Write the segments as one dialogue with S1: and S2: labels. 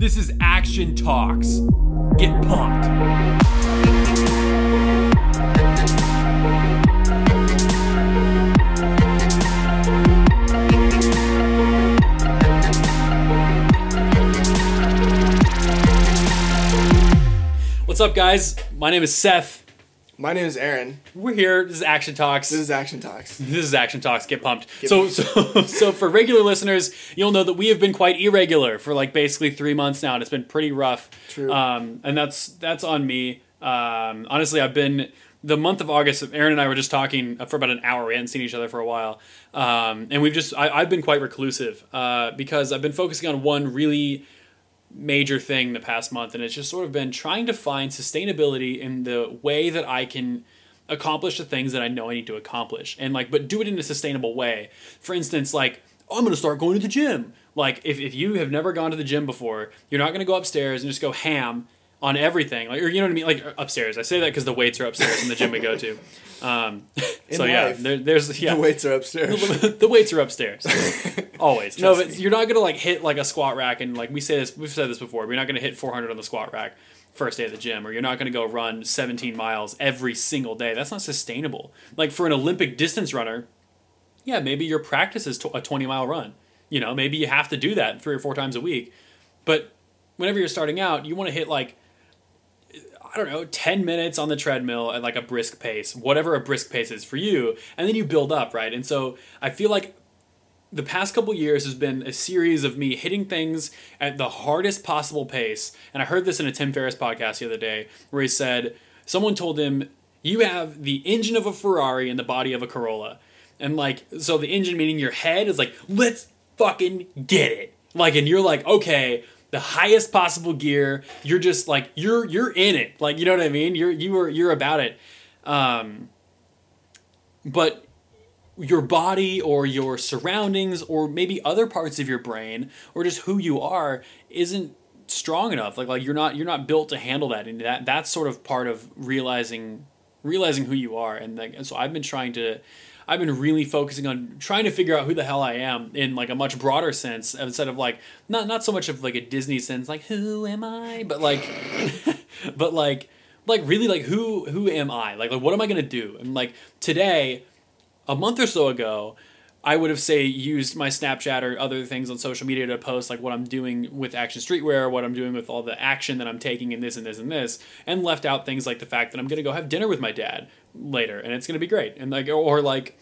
S1: This is Action Talks. Get pumped. What's up, guys? My name is Seth.
S2: My name is Aaron.
S1: We're here. This is Action Talks.
S2: This is Action Talks.
S1: This is Action Talks. Get pumped.
S2: Get
S1: so, so, so for regular listeners, you'll know that we have been quite irregular for like basically three months now, and it's been pretty rough.
S2: True.
S1: Um, and that's that's on me. Um, honestly, I've been the month of August. Aaron and I were just talking for about an hour. We hadn't seen each other for a while, um, and we've just I, I've been quite reclusive uh, because I've been focusing on one really major thing the past month, and it's just sort of been trying to find sustainability in the way that I can accomplish the things that I know I need to accomplish, and like, but do it in a sustainable way. For instance, like, oh, I'm to start going to the gym. Like, if, if you have never gone to the gym before, you're not to go upstairs and just go ham on everything. Like, or you know what I mean? Like upstairs. I say that because the weights are upstairs in the gym we go to. Um, so yeah, there, there's yeah.
S2: The weights are upstairs.
S1: the weights are upstairs. Always. no, but you're not gonna like hit like a squat rack and like we say this. We've said this before. You're not gonna hit 400 on the squat rack first day at the gym, or you're not gonna go run 17 miles every single day. That's not sustainable. Like for an Olympic distance runner, yeah, maybe your practice is a 20 mile run. You know, maybe you have to do that three or four times a week. But whenever you're starting out, you want to hit like don't know, 10 minutes on the treadmill at like a brisk pace, whatever a brisk pace is for you, and then you build up, right? And so I feel like the past couple years has been a series of me hitting things at the hardest possible pace. And I heard this in a Tim Ferriss podcast the other day where he said, someone told him, You have the engine of a Ferrari and the body of a Corolla. And like, so the engine meaning your head is like, let's fucking get it. Like, and you're like, okay, the highest possible gear. You're just like, you're, you're in it. Like, you know what I mean? You're, you are, you're about it. Um, but your body or your surroundings or maybe other parts of your brain or just who you are isn't strong enough like like you're not you're not built to handle that and that that's sort of part of realizing realizing who you are and like and so I've been trying to I've been really focusing on trying to figure out who the hell I am in like a much broader sense instead of like not not so much of like a Disney sense like who am I? But like but like like really like who who am I? Like like what am I gonna do? And like today a month or so ago, I would have say used my Snapchat or other things on social media to post like what I'm doing with Action Streetwear, what I'm doing with all the action that I'm taking in this and this and this, and left out things like the fact that I'm gonna go have dinner with my dad later, and it's gonna be great, and like or like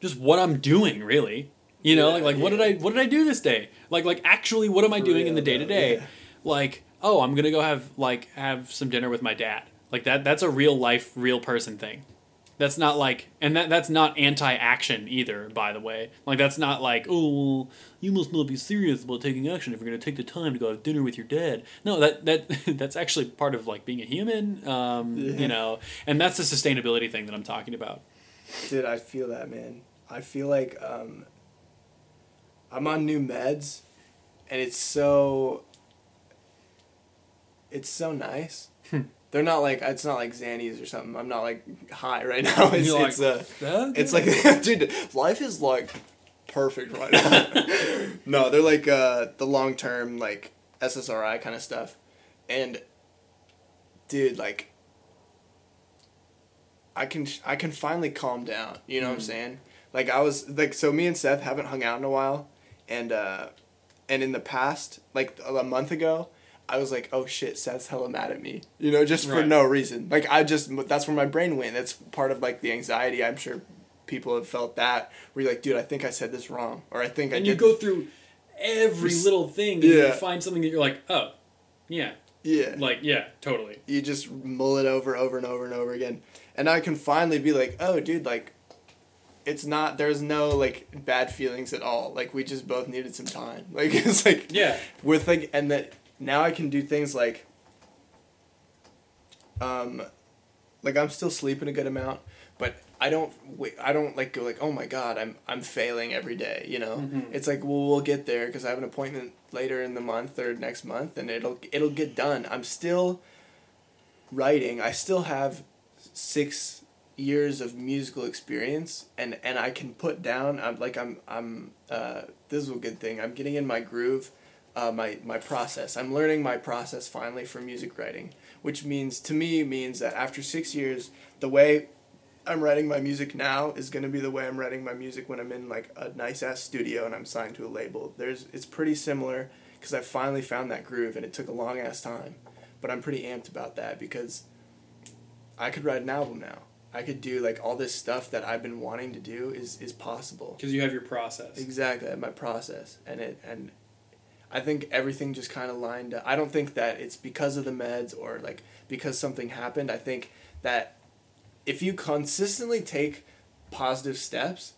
S1: just what I'm doing really, you know,
S2: Yeah,
S1: like like what did I what did I do this day, like like actually what am I doing in the day to day? like oh I'm gonna go have like have some dinner with my dad, like that that's a real life real person thing. That's not like, and that that's not anti-action either. By the way, like that's not like, oh, you must not be serious about taking action if you're going to take the time to go have dinner with your dad. No, that that that's actually part of like being a human, um,
S2: Yeah.
S1: you know, and that's the sustainability thing that I'm talking about.
S2: Dude, I feel that, man. I feel like um, I'm on new meds, and it's so. It's so nice. They're not like it's not like Xannies or something. I'm not like high right now. It's
S1: You're
S2: it's
S1: like,
S2: uh, it's like dude, life is like perfect right now. no, they're like uh, the long term like SSRI kind of stuff, and dude, like I can I can finally calm down. You know what I'm
S1: Mm.
S2: saying? Like I was like so me and Seth haven't hung out in a while, and uh, and in the past like a month ago. I was like, oh shit, Seth's hella mad at me. You know, just for
S1: Right.
S2: no reason. Like I just that's where my brain went. That's part of like the anxiety. I'm sure people have felt that. Where you're like, dude, I think I said this wrong, or I think I
S1: and you go through every
S2: Just-
S1: little thing, and you
S2: Yeah.
S1: find something that you're like, oh, yeah,
S2: yeah.
S1: like yeah, totally.
S2: you just mull it over, over and over and over again, and I can finally be like, oh, dude, like. It's not. There's no like bad feelings at all. Like we just both needed some time. Like it's like
S1: Yeah,
S2: with like and that now I can do things like um like I'm still sleeping a good amount, but I don't wait I don't like go like oh my god, I'm I'm failing every day, you know.
S1: Mhm.
S2: It's like well we'll get there cuz I have an appointment later in the month or next month and it'll it'll get done. I'm still writing. I still have 6 years of musical experience and and I can put down I'm like I'm I'm uh this is a good thing. I'm getting in my groove uh, my my process. I'm learning my process finally for music writing, which means to me means that after six years, the way I'm writing my music now is gonna be the way I'm writing my music when I'm in like a nice ass studio and I'm signed to a label. There's it's pretty similar because I finally found that groove and it took a long ass time, but I'm pretty amped about that because I could write an album now. I could do like all this stuff that I've been wanting to do is is possible.
S1: Because you have your process.
S2: Exactly, I have my process, and it and I think everything just kind of lined up. I don't think that it's because of the meds or like because something happened. I think that if you consistently take positive steps,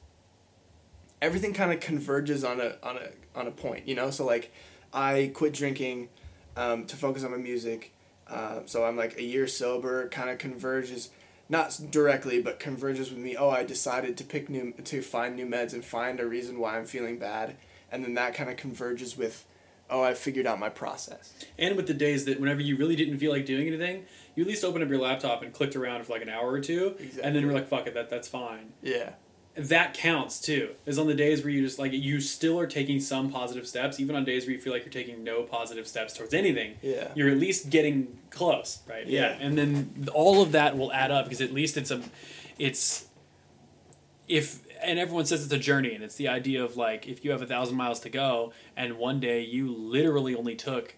S2: everything kind of converges on a on a on a point. You know, so like I quit drinking um, to focus on my music. Uh, so I'm like a year sober, kind of converges, not directly, but converges with me. Oh, I decided to pick new to find new meds and find a reason why I'm feeling bad, and then that kind of converges with, oh, I figured out my process.
S1: And with the days that whenever you really didn't feel like doing anything, you at least opened up your laptop and clicked around for like an hour or two,
S2: Exactly.
S1: and then you're like, "Fuck it, that that's fine."
S2: Yeah.
S1: that counts too. Is on the days where you just like you still are taking some positive steps, even on days where you feel like you're taking no positive steps towards anything.
S2: Yeah.
S1: You're at least getting close, right?
S2: Yeah.
S1: And then all of that will add up because at least it's a, it's, if and everyone says it's a journey and it's the idea of like if you have a thousand miles to go and one day you literally only took.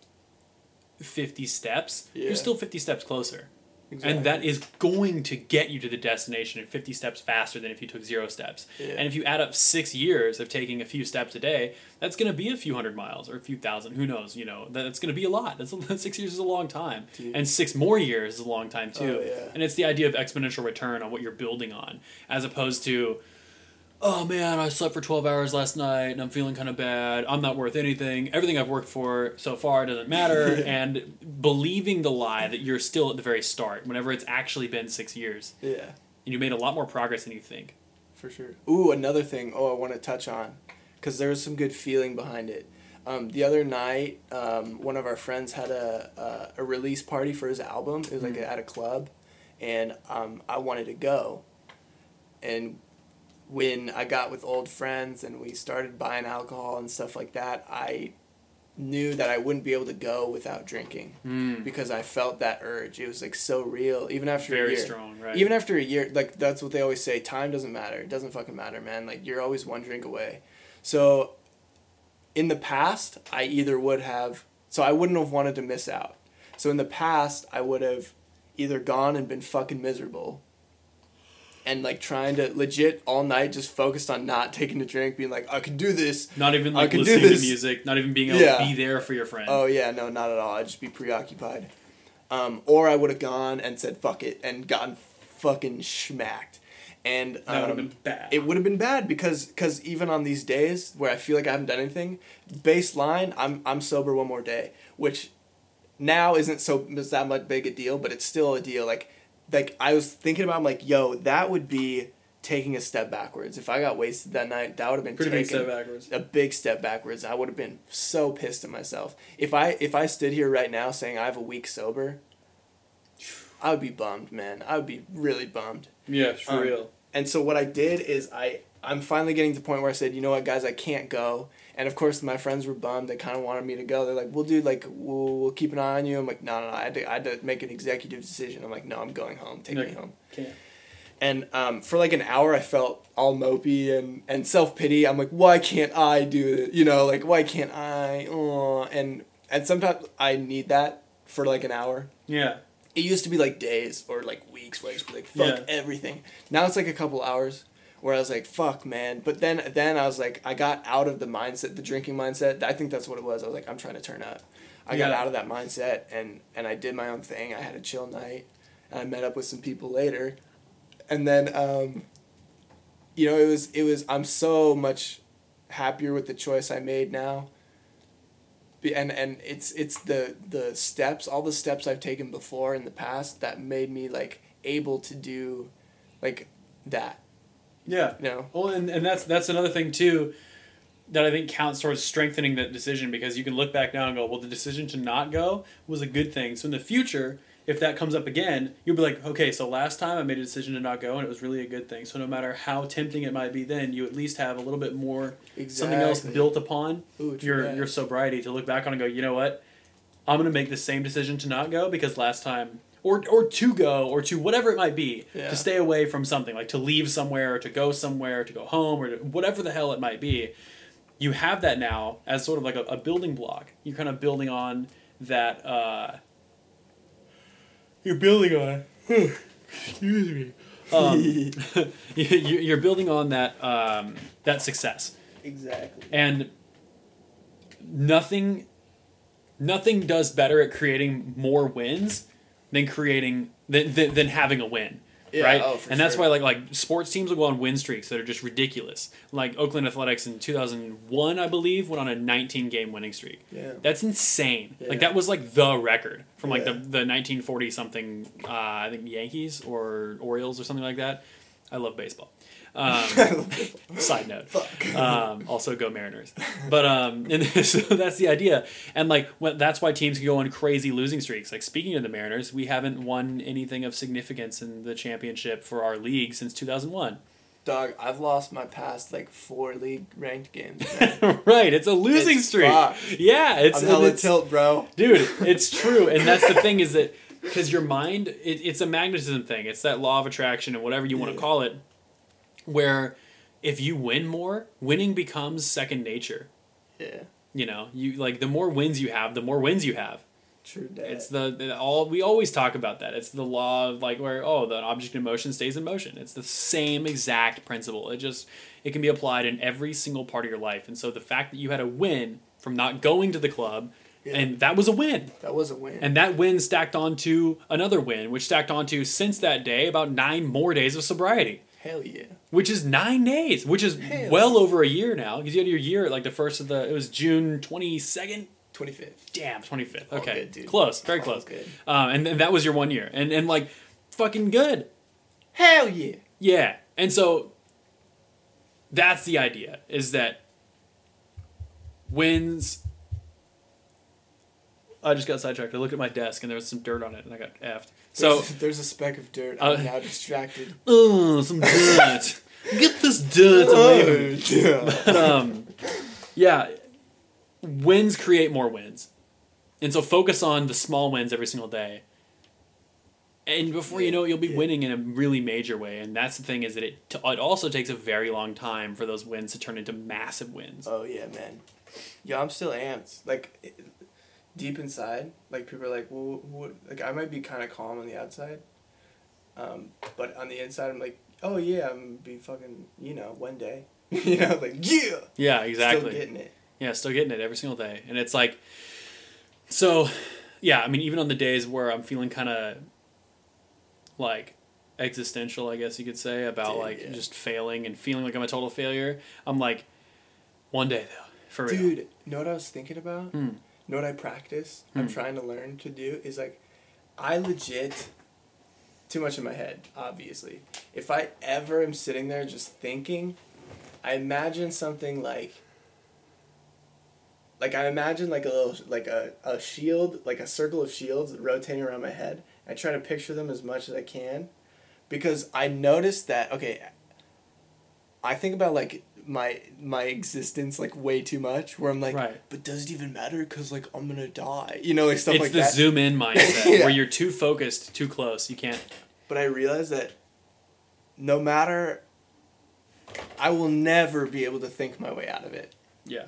S1: 50 steps
S2: Yeah.
S1: you're still 50 steps closer
S2: Exactly.
S1: and that is going to get you to the destination in 50 steps faster than if you took zero steps.
S2: Yeah.
S1: And if you add up six years of taking a few steps a day, that's going to be a few hundred miles or a few thousand. Who knows? You know, that's going to be a lot. That's six years is a long time,
S2: Dude.
S1: and six more years is a long time too.
S2: Oh, yeah.
S1: And it's the idea of exponential return on what you're building on, as opposed to. Oh man, I slept for 12 hours last night and I'm feeling kind of bad. I'm not worth anything. Everything I've worked for so far doesn't matter. and believing the lie that you're still at the very start whenever it's actually been six years
S2: Yeah.
S1: and you made a lot more progress than you think.
S2: For sure. Ooh, another thing. Oh, I want to touch on, because there was some good feeling behind it. Um, the other night, um, one of our friends had a, a a release party for his album. It was like at a club, and um, I wanted to go. And when I got with old friends and we started buying alcohol and stuff like that, I knew that I wouldn't be able to go without drinking
S1: Mm.
S2: because I felt that urge. It was like so real, even after a
S1: Very
S2: year.
S1: strong, right?
S2: Even after a year, like that's what they always say. Time doesn't matter. It doesn't fucking matter, man. Like you're always one drink away. So, in the past, I either would have. So I wouldn't have wanted to miss out. So in the past, I would have either gone and been fucking miserable. And like trying to legit all night, just focused on not taking a drink, being like, I can do this.
S1: not even like listening to music, not even being able
S2: Yeah.
S1: to be there for your friend.
S2: Oh yeah, no, not at all. I'd just be preoccupied. Um, or I would have gone and said fuck it and gotten fucking smacked. And
S1: that would have
S2: um,
S1: been bad.
S2: it would have been bad because cause even on these days where I feel like I haven't done anything, baseline I'm I'm sober one more day, which now isn't so is that much big a deal, but it's still a deal. Like like I was thinking about I'm like, yo, that would be taking a step backwards. If I got wasted that night, that would have been
S1: Pretty big
S2: taking
S1: step backwards.
S2: a big step backwards. I would have been so pissed at myself. If I if I stood here right now saying I have a week sober, I would be bummed, man. I would be really bummed.
S1: Yeah, for
S2: Um,
S1: real.
S2: And so what I did is I I'm finally getting to the point where I said, you know what, guys, I can't go. And of course, my friends were bummed. They kind of wanted me to go. They're like, "Well, dude, like, we'll, we'll keep an eye on you." I'm like, "No, no, no." I had, to, I had to make an executive decision. I'm like, "No, I'm going home. Take me home."
S1: Can't.
S2: And um, for like an hour, I felt all mopey and, and self pity. I'm like, why can't I do it? You know, like why can't I? Oh, and and sometimes I need that for like an hour.
S1: Yeah.
S2: It used to be like days or like weeks where I to be like, fuck
S1: Yeah.
S2: everything. Now it's like a couple hours where I was like, fuck man. But then then I was like, I got out of the mindset, the drinking mindset. I think that's what it was. I was like, I'm trying to turn up. I got out of that mindset and and I did my own thing. I had a chill night. And I met up with some people later, and then um, you know it was it was I'm so much happier with the choice I made now. Be- And and it's it's the the steps, all the steps I've taken before in the past that made me like able to do, like that.
S1: Yeah.
S2: You know.
S1: Well, and, and that's that's another thing too that I think counts towards strengthening that decision because you can look back now and go, well, the decision to not go was a good thing. So in the future, if that comes up again, you'll be like, okay, so last time I made a decision to not go, and it was really a good thing. So no matter how tempting it might be, then you at least have a little bit more something else built upon
S2: Ooh,
S1: your your sobriety to look back on and go, you know what, I'm gonna make the same decision to not go because last time. Or, or to go or to whatever it might be
S2: Yeah.
S1: to stay away from something like to leave somewhere or to go somewhere to go home or to, whatever the hell it might be you have that now as sort of like a, a building block. You're kind of building on that. Uh, you're building on. excuse me. Um, you, you're building on that um, that success,
S2: exactly.
S1: and nothing, nothing does better at creating more wins than creating than, than, than having a win
S2: Yeah,
S1: right?
S2: oh,
S1: and that's
S2: sure.
S1: why like like sports teams will go on win streaks that are just ridiculous. Like Oakland Athletics in 2001, I believe, went on a 19 game winning streak.
S2: Yeah.
S1: That's insane.
S2: Yeah.
S1: Like that was like the record from like
S2: Yeah.
S1: the the 1940 something uh, I think Yankees or Orioles or something like that. I love baseball. Um, side note. Um, also go Mariners. But um, and so that's the idea. And like when, that's why teams can go on crazy losing streaks. Like speaking of the Mariners, we haven't won anything of significance in the championship for our league since 2001.
S2: Dog, I've lost my past like four league ranked games.
S1: right, it's a losing
S2: It's
S1: streak.
S2: fucked.
S1: Yeah, it's,
S2: I'm hella tilt, bro.
S1: dude it's true and that's the thing is that because your mind it, it's a magnetism thing it's that law of attraction and whatever you want to call it where if you win more winning becomes second nature.
S2: Yeah,
S1: you know you like the more wins you have the more wins you have.
S2: True that.
S1: it's the, the all we always talk about that. It's the law of like where oh the object in motion stays in motion. It's the same exact principle. It just it can be applied in every single part of your life. And so the fact that you had a win from not going to the club
S2: Yeah.
S1: and that was a win.
S2: That was a win.
S1: and that win stacked onto another win, which stacked onto since that day about nine more days of sobriety,
S2: Hell yeah.
S1: which is nine days, which is
S2: Hell.
S1: well over a year now. Because you had your year at like the first of the, it was June 22nd?
S2: 25th.
S1: Damn, 25th.
S2: All
S1: Okay.
S2: good, dude.
S1: Close, very
S2: All
S1: close.
S2: good.
S1: Um, and, and that was your one year. And, and like, fucking good.
S2: Hell yeah.
S1: Yeah. And so that's the idea is that wins. I just got sidetracked. I looked at my desk and there was some dirt on it and I got effed. So,
S2: There's, there's a speck of dirt.
S1: Uh,
S2: I'm now distracted.
S1: oh, some dirt. Get this dirt away me.
S2: yeah.
S1: Um, yeah, wins create more wins. And so focus on the small wins every single day. And before you know it, you'll be
S2: Yeah.
S1: winning in a really major way. And that's the thing is that it, t- it also takes a very long time for those wins to turn into massive wins.
S2: Oh yeah, man. Yeah, I'm still amped. Like deep inside, like people are like, well, what? Like I might be kind of calm on the outside, um, but on the inside, I'm like, oh yeah, I'm gonna be fucking, you know, one day, you know, like yeah,
S1: Yeah, exactly.
S2: still getting it.
S1: Yeah, still getting it every single day. And it's like, so, yeah, I mean, even on the days where I'm feeling kind of like existential, I guess you could say, about
S2: Dude,
S1: like
S2: yeah.
S1: just failing and feeling like I'm a total failure, I'm like, one day though, for real.
S2: Dude, know what I was thinking about?
S1: Hmm.
S2: Know what I practice? I'm
S1: Hmm.
S2: trying to learn to do is like, I legit, too much in my head, obviously. If I ever am sitting there just thinking, I imagine something like, like I imagine like a little like a, a shield, like a circle of shields rotating around my head. I try to picture them as much as I can, because I noticed that okay. I think about like my my existence like way too much, where I'm like,
S1: Right.
S2: but does it even matter? Cause like I'm gonna die, you know, like stuff
S1: it's
S2: like
S1: the
S2: that.
S1: zoom in mindset
S2: Yeah.
S1: where you're too focused, too close. You can't.
S2: But I realize that no matter, I will never be able to think my way out of it.
S1: Yeah.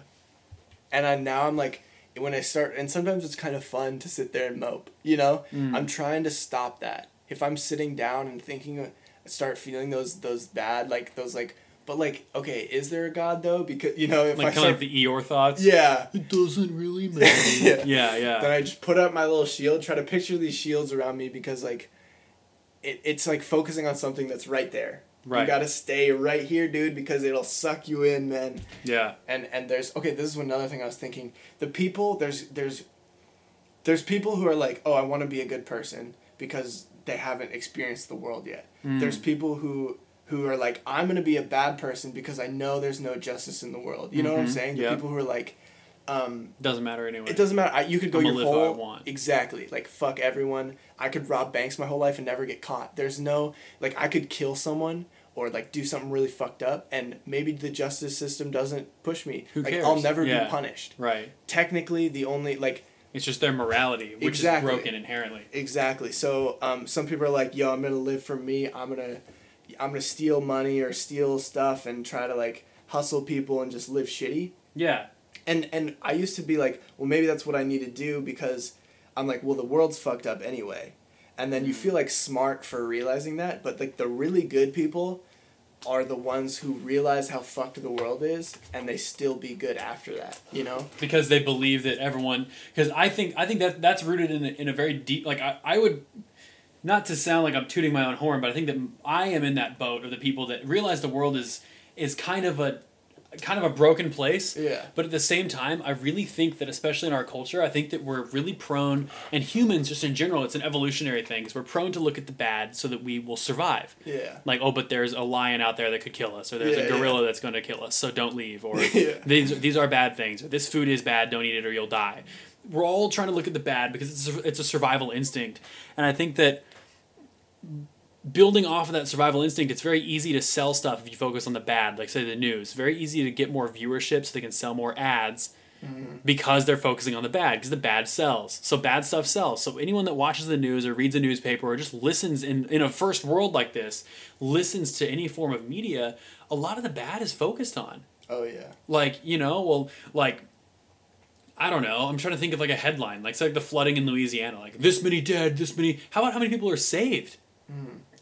S2: and I now I'm like when I start and sometimes it's kind of fun to sit there and mope, you know?
S1: Mm.
S2: I'm trying to stop that. If I'm sitting down and thinking start feeling those those bad like those like but like okay, is there a god though? Because you know, if
S1: Like
S2: I
S1: kind
S2: start
S1: of like the Eeyore thoughts.
S2: Yeah.
S1: It doesn't really matter.
S2: yeah.
S1: yeah, yeah.
S2: Then I just put up my little shield, try to picture these shields around me because like it, it's like focusing on something that's right there.
S1: Right.
S2: You gotta stay right here, dude, because it'll suck you in, man.
S1: yeah.
S2: and and there's okay this is another thing i was thinking the people there's there's there's people who are like oh i want to be a good person because they haven't experienced the world yet
S1: Mm.
S2: there's people who who are like i'm going to be a bad person because i know there's no justice in the world you know what i'm
S1: Mhm,
S2: saying the
S1: yeah.
S2: people who are like Um,
S1: Doesn't matter anyway.
S2: it doesn't matter. I, you could go
S1: I'ma
S2: your
S1: live how I
S2: whole
S1: want.
S2: exactly like fuck everyone. I could rob banks my whole life and never get caught. There's no like I could kill someone or like do something really fucked up and maybe the justice system doesn't push me.
S1: Who
S2: like
S1: cares?
S2: I'll never
S1: Yeah.
S2: be punished.
S1: Right.
S2: Technically, the only like
S1: It's just their morality, which
S2: Exactly.
S1: is broken inherently.
S2: Exactly. So um, some people are like, "Yo, I'm gonna live for me. I'm gonna, I'm gonna steal money or steal stuff and try to like hustle people and just live shitty."
S1: Yeah.
S2: And and I used to be like, "Well, maybe that's what I need to do because I'm like, well, the world's fucked up anyway." And then you mm. feel like smart for realizing that, but like the really good people are the ones who realize how fucked the world is and they still be good after that, you know?
S1: because they believe that everyone because i think i think that that's rooted in a, in a very deep like I, I would not to sound like i'm tooting my own horn but i think that i am in that boat of the people that realize the world is is kind of a kind of a broken place
S2: Yeah.
S1: but at the same time i really think that especially in our culture i think that we're really prone and humans just in general it's an evolutionary thing because we're prone to look at the bad so that we will survive
S2: Yeah.
S1: like oh but there's a lion out there that could kill us or there's
S2: Yeah,
S1: a
S2: yeah.
S1: gorilla that's going to kill us so don't leave or
S2: Yeah.
S1: these these are bad things or this food is bad don't eat it or you'll die we're all trying to look at the bad because it's a, it's a survival instinct and i think that building off of that survival instinct it's very easy to sell stuff if you focus on the bad like say the news. Very easy to get more viewership so they can sell more ads mm-hmm. because they're focusing on the bad because the bad sells. So bad stuff sells. So anyone that watches the news or reads a newspaper or just listens in, in a first world like this listens to any form of media a lot of the bad is focused on.
S2: Oh yeah.
S1: like you know well like i don't know i'm trying to think of like a headline. Like say like the flooding in louisiana. Like this many dead this many how about how many people are saved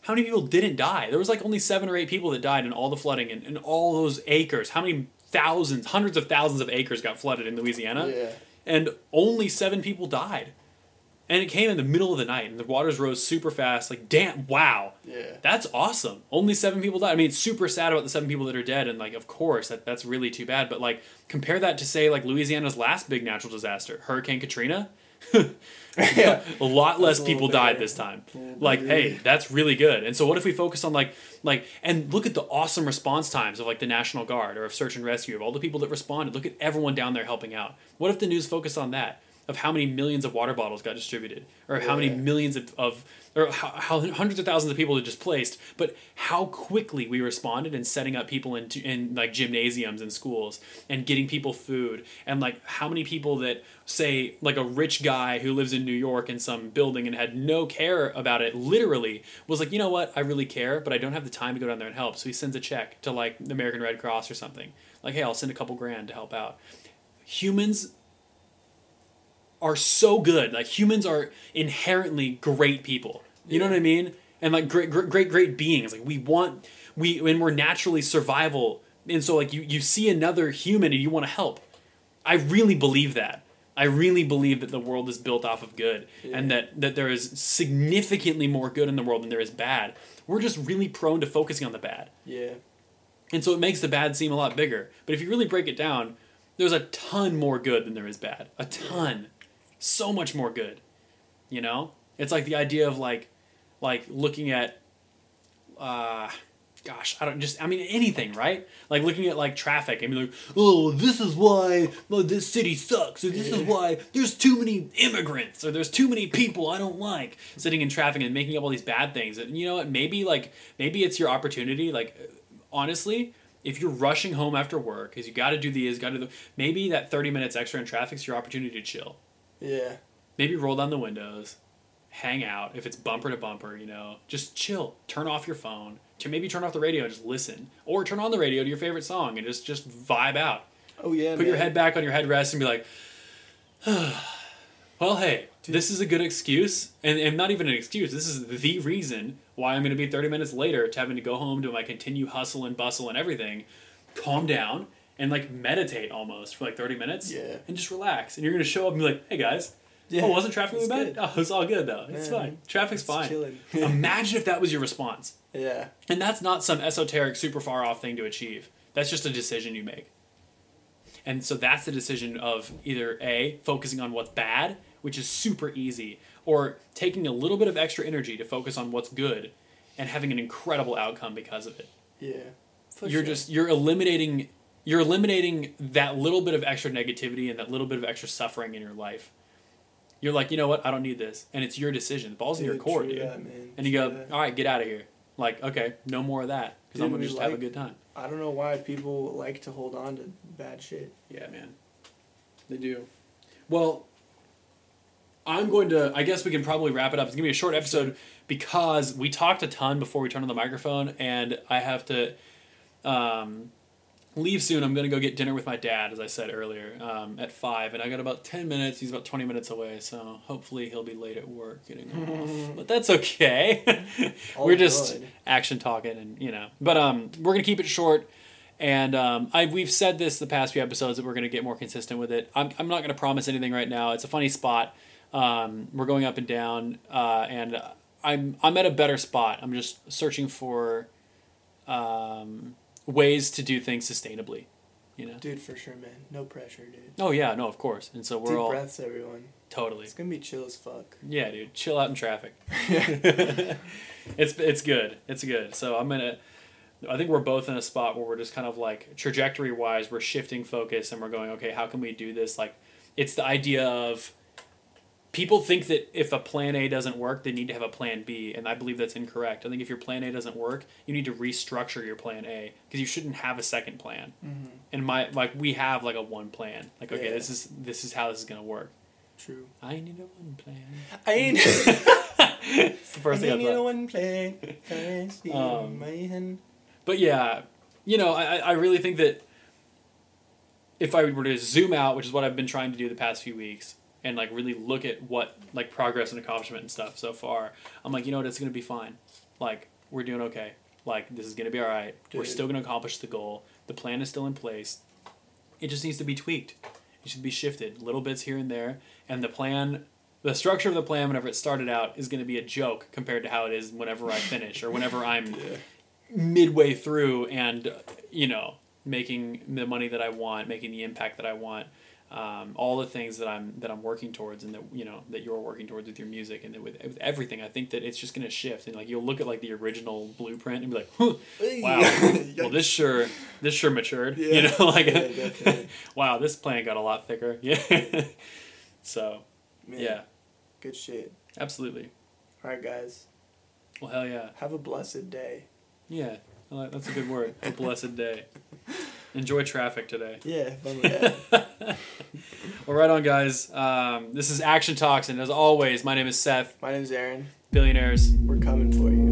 S1: how many people didn't die there was like only seven or eight people that died in all the flooding and, and all those acres how many thousands hundreds of thousands of acres got flooded in louisiana
S2: Yeah.
S1: and only seven people died and it came in the middle of the night and the waters rose super fast like damn wow
S2: Yeah.
S1: that's awesome. Only seven people died. I mean, it's super sad about the seven people that are dead, and like, of course, that that's really too bad. But like, compare that to say like Louisiana's last big natural disaster, Hurricane Katrina.
S2: Yeah.
S1: a lot less
S2: a
S1: people died this time. Like, hey, that's really good. And so, what if we focus on like, like, and look at the awesome response times of like the National Guard or of search and rescue of all the people that responded. Look at everyone down there helping out. What if the news focused on that? Of how many millions of water bottles got distributed, or how many millions of, of or how, how hundreds of thousands of people are displaced, but how quickly we responded in setting up people in, in like gymnasiums and schools and getting people food. And like how many people that say like a rich guy who lives in New York in some building and had no care about it literally was like you know what? I really care but I don't have the time to go down there and help. So he sends a check to like the American Red Cross or something. Like hey I'll send a couple grand to help out. Humans are so good. Like humans are inherently great people. You know what I mean? And like great, great, great, great beings. Like we want we when we're naturally survival, and so like you you see another human and you want to help. I really believe that. I really believe that the world is built off of good, and that that there is significantly more good in the world than there is bad. We're just really prone to focusing on the bad.
S2: Yeah.
S1: And so it makes the bad seem a lot bigger. But if you really break it down, there's a ton more good than there is bad. A ton. So much more good. You know? It's like the idea of like like looking at uh gosh, I don't just I mean anything, right? Like looking at like traffic and be like, "Oh, this is why well, this city sucks." Or this is why there's too many immigrants or there's too many people I don't like sitting in traffic and making up all these bad things. And you know what? Maybe like maybe it's your opportunity like honestly, if you're rushing home after work, because you got to do these, got to do maybe that 30 minutes extra in traffic is your opportunity to chill.
S2: Yeah.
S1: Maybe roll down the windows, hang out. If it's bumper to bumper, you know, just chill. Turn off your phone. To maybe turn off the radio, and just listen, or turn on the radio to your favorite song and just just vibe out.
S2: Oh yeah.
S1: Put your head back on your headrest and be like, well, hey, this is a good excuse, and, and not even an excuse. This is the reason why I'm going to be 30 minutes later to having to go home to my continue hustle and bustle and everything. Calm down and like meditate almost for like 30 minutes.
S2: Yeah.
S1: And just relax. And you're going to show up and be like, hey guys,
S2: Yeah,
S1: oh, wasn't traffic really bad?
S2: good.
S1: Oh, it's all good though. It's
S2: Yeah,
S1: fine. Traffic's
S2: it's
S1: fine. Imagine if that was your response.
S2: Yeah.
S1: And that's not some esoteric, super far off thing to achieve. That's just a decision you make. And so that's the decision of either A, focusing on what's bad, which is super easy, or taking a little bit of extra energy to focus on what's good and having an incredible outcome because of it.
S2: Yeah.
S1: You're
S2: sure.
S1: just you're eliminating you're eliminating that little bit of extra negativity and that little bit of extra suffering in your life. You're like, you know what? I don't need this, and it's your decision. The ball's in your court, dude.
S2: that, man.
S1: And you go, all right, get out of here. Like, okay, no more of that because I'm gonna just have a good time.
S2: I don't know why people like to hold on to bad shit.
S1: Yeah, man. They do. Well, I'm going to. I guess we can probably wrap it up. It's gonna be a short episode because we talked a ton before we turned on the microphone, and I have to um, leave soon. I'm gonna go get dinner with my dad, as I said earlier, um, at five, and I got about ten minutes. He's about twenty minutes away, so hopefully he'll be late at work getting off. but that's okay. We're just
S2: good.
S1: action talking, and you know. But um, we're gonna keep it short. And um, I we've said this the past few episodes that we're going to get more consistent with it. I'm, I'm not going to promise anything right now. It's a funny spot. Um, we're going up and down, uh, and I'm I'm at a better spot. I'm just searching for um, ways to do things sustainably. You know.
S2: Dude, for sure, man. No pressure, dude.
S1: Oh yeah, no, of course. And so we're
S2: Deep
S1: all
S2: breaths, everyone.
S1: totally.
S2: It's gonna be chill as fuck.
S1: Yeah, dude, chill out in traffic. it's it's good. It's good. So I'm gonna. I think we're both in a spot where we're just kind of like trajectory wise, we're shifting focus and we're going, okay, how can we do this? Like, it's the idea of people think that if a plan A doesn't work, they need to have a plan B, and I believe that's incorrect. I think if your plan A doesn't work, you need to restructure your plan A because you shouldn't have a second plan.
S2: Mm-hmm.
S1: And my like we have like a one plan. Like, okay,
S2: Yeah.
S1: this is this is how this is gonna work.
S2: True.
S1: I need a one plan.
S2: I ain't.
S1: It's the first thing I
S2: I
S1: thought.
S2: need one plan.
S1: Um. But yeah, you know, I, I I really think that if I were to zoom out, which is what I've been trying to do the past few weeks, and like really look at what like progress and accomplishment and stuff so far, I'm like, you know what, it's gonna be fine. Like we're doing okay. Like this is gonna be all right. We're still gonna accomplish the goal. The plan is still in place. It just needs to be tweaked. It should be shifted, little bits here and there, and the plan. The structure of the plan, whenever it started out, is going to be a joke compared to how it is whenever I finish or whenever I'm
S2: Yeah.
S1: midway through and you know making the money that I want, making the impact that I want, um, all the things that I'm that I'm working towards and that you know that you're working towards with your music and that with, with everything. I think that it's just gonna shift and like you'll look at like the original blueprint and be like, huh, wow, well this sure this sure matured. You know, like
S2: Yeah,
S1: wow, this plan got a lot thicker. Yeah. so
S2: Man,
S1: yeah,
S2: Good shit.
S1: absolutely.
S2: All right, guys.
S1: Well, hell yeah.
S2: Have a blessed day.
S1: Yeah, that's a good word. A blessed day. Enjoy traffic today.
S2: Yeah. Fun with that.
S1: Well, right on, guys. Um, this is Action Talks, and as always, my name is Seth.
S2: My name is Aaron.
S1: Billionaires.
S2: We're coming for you.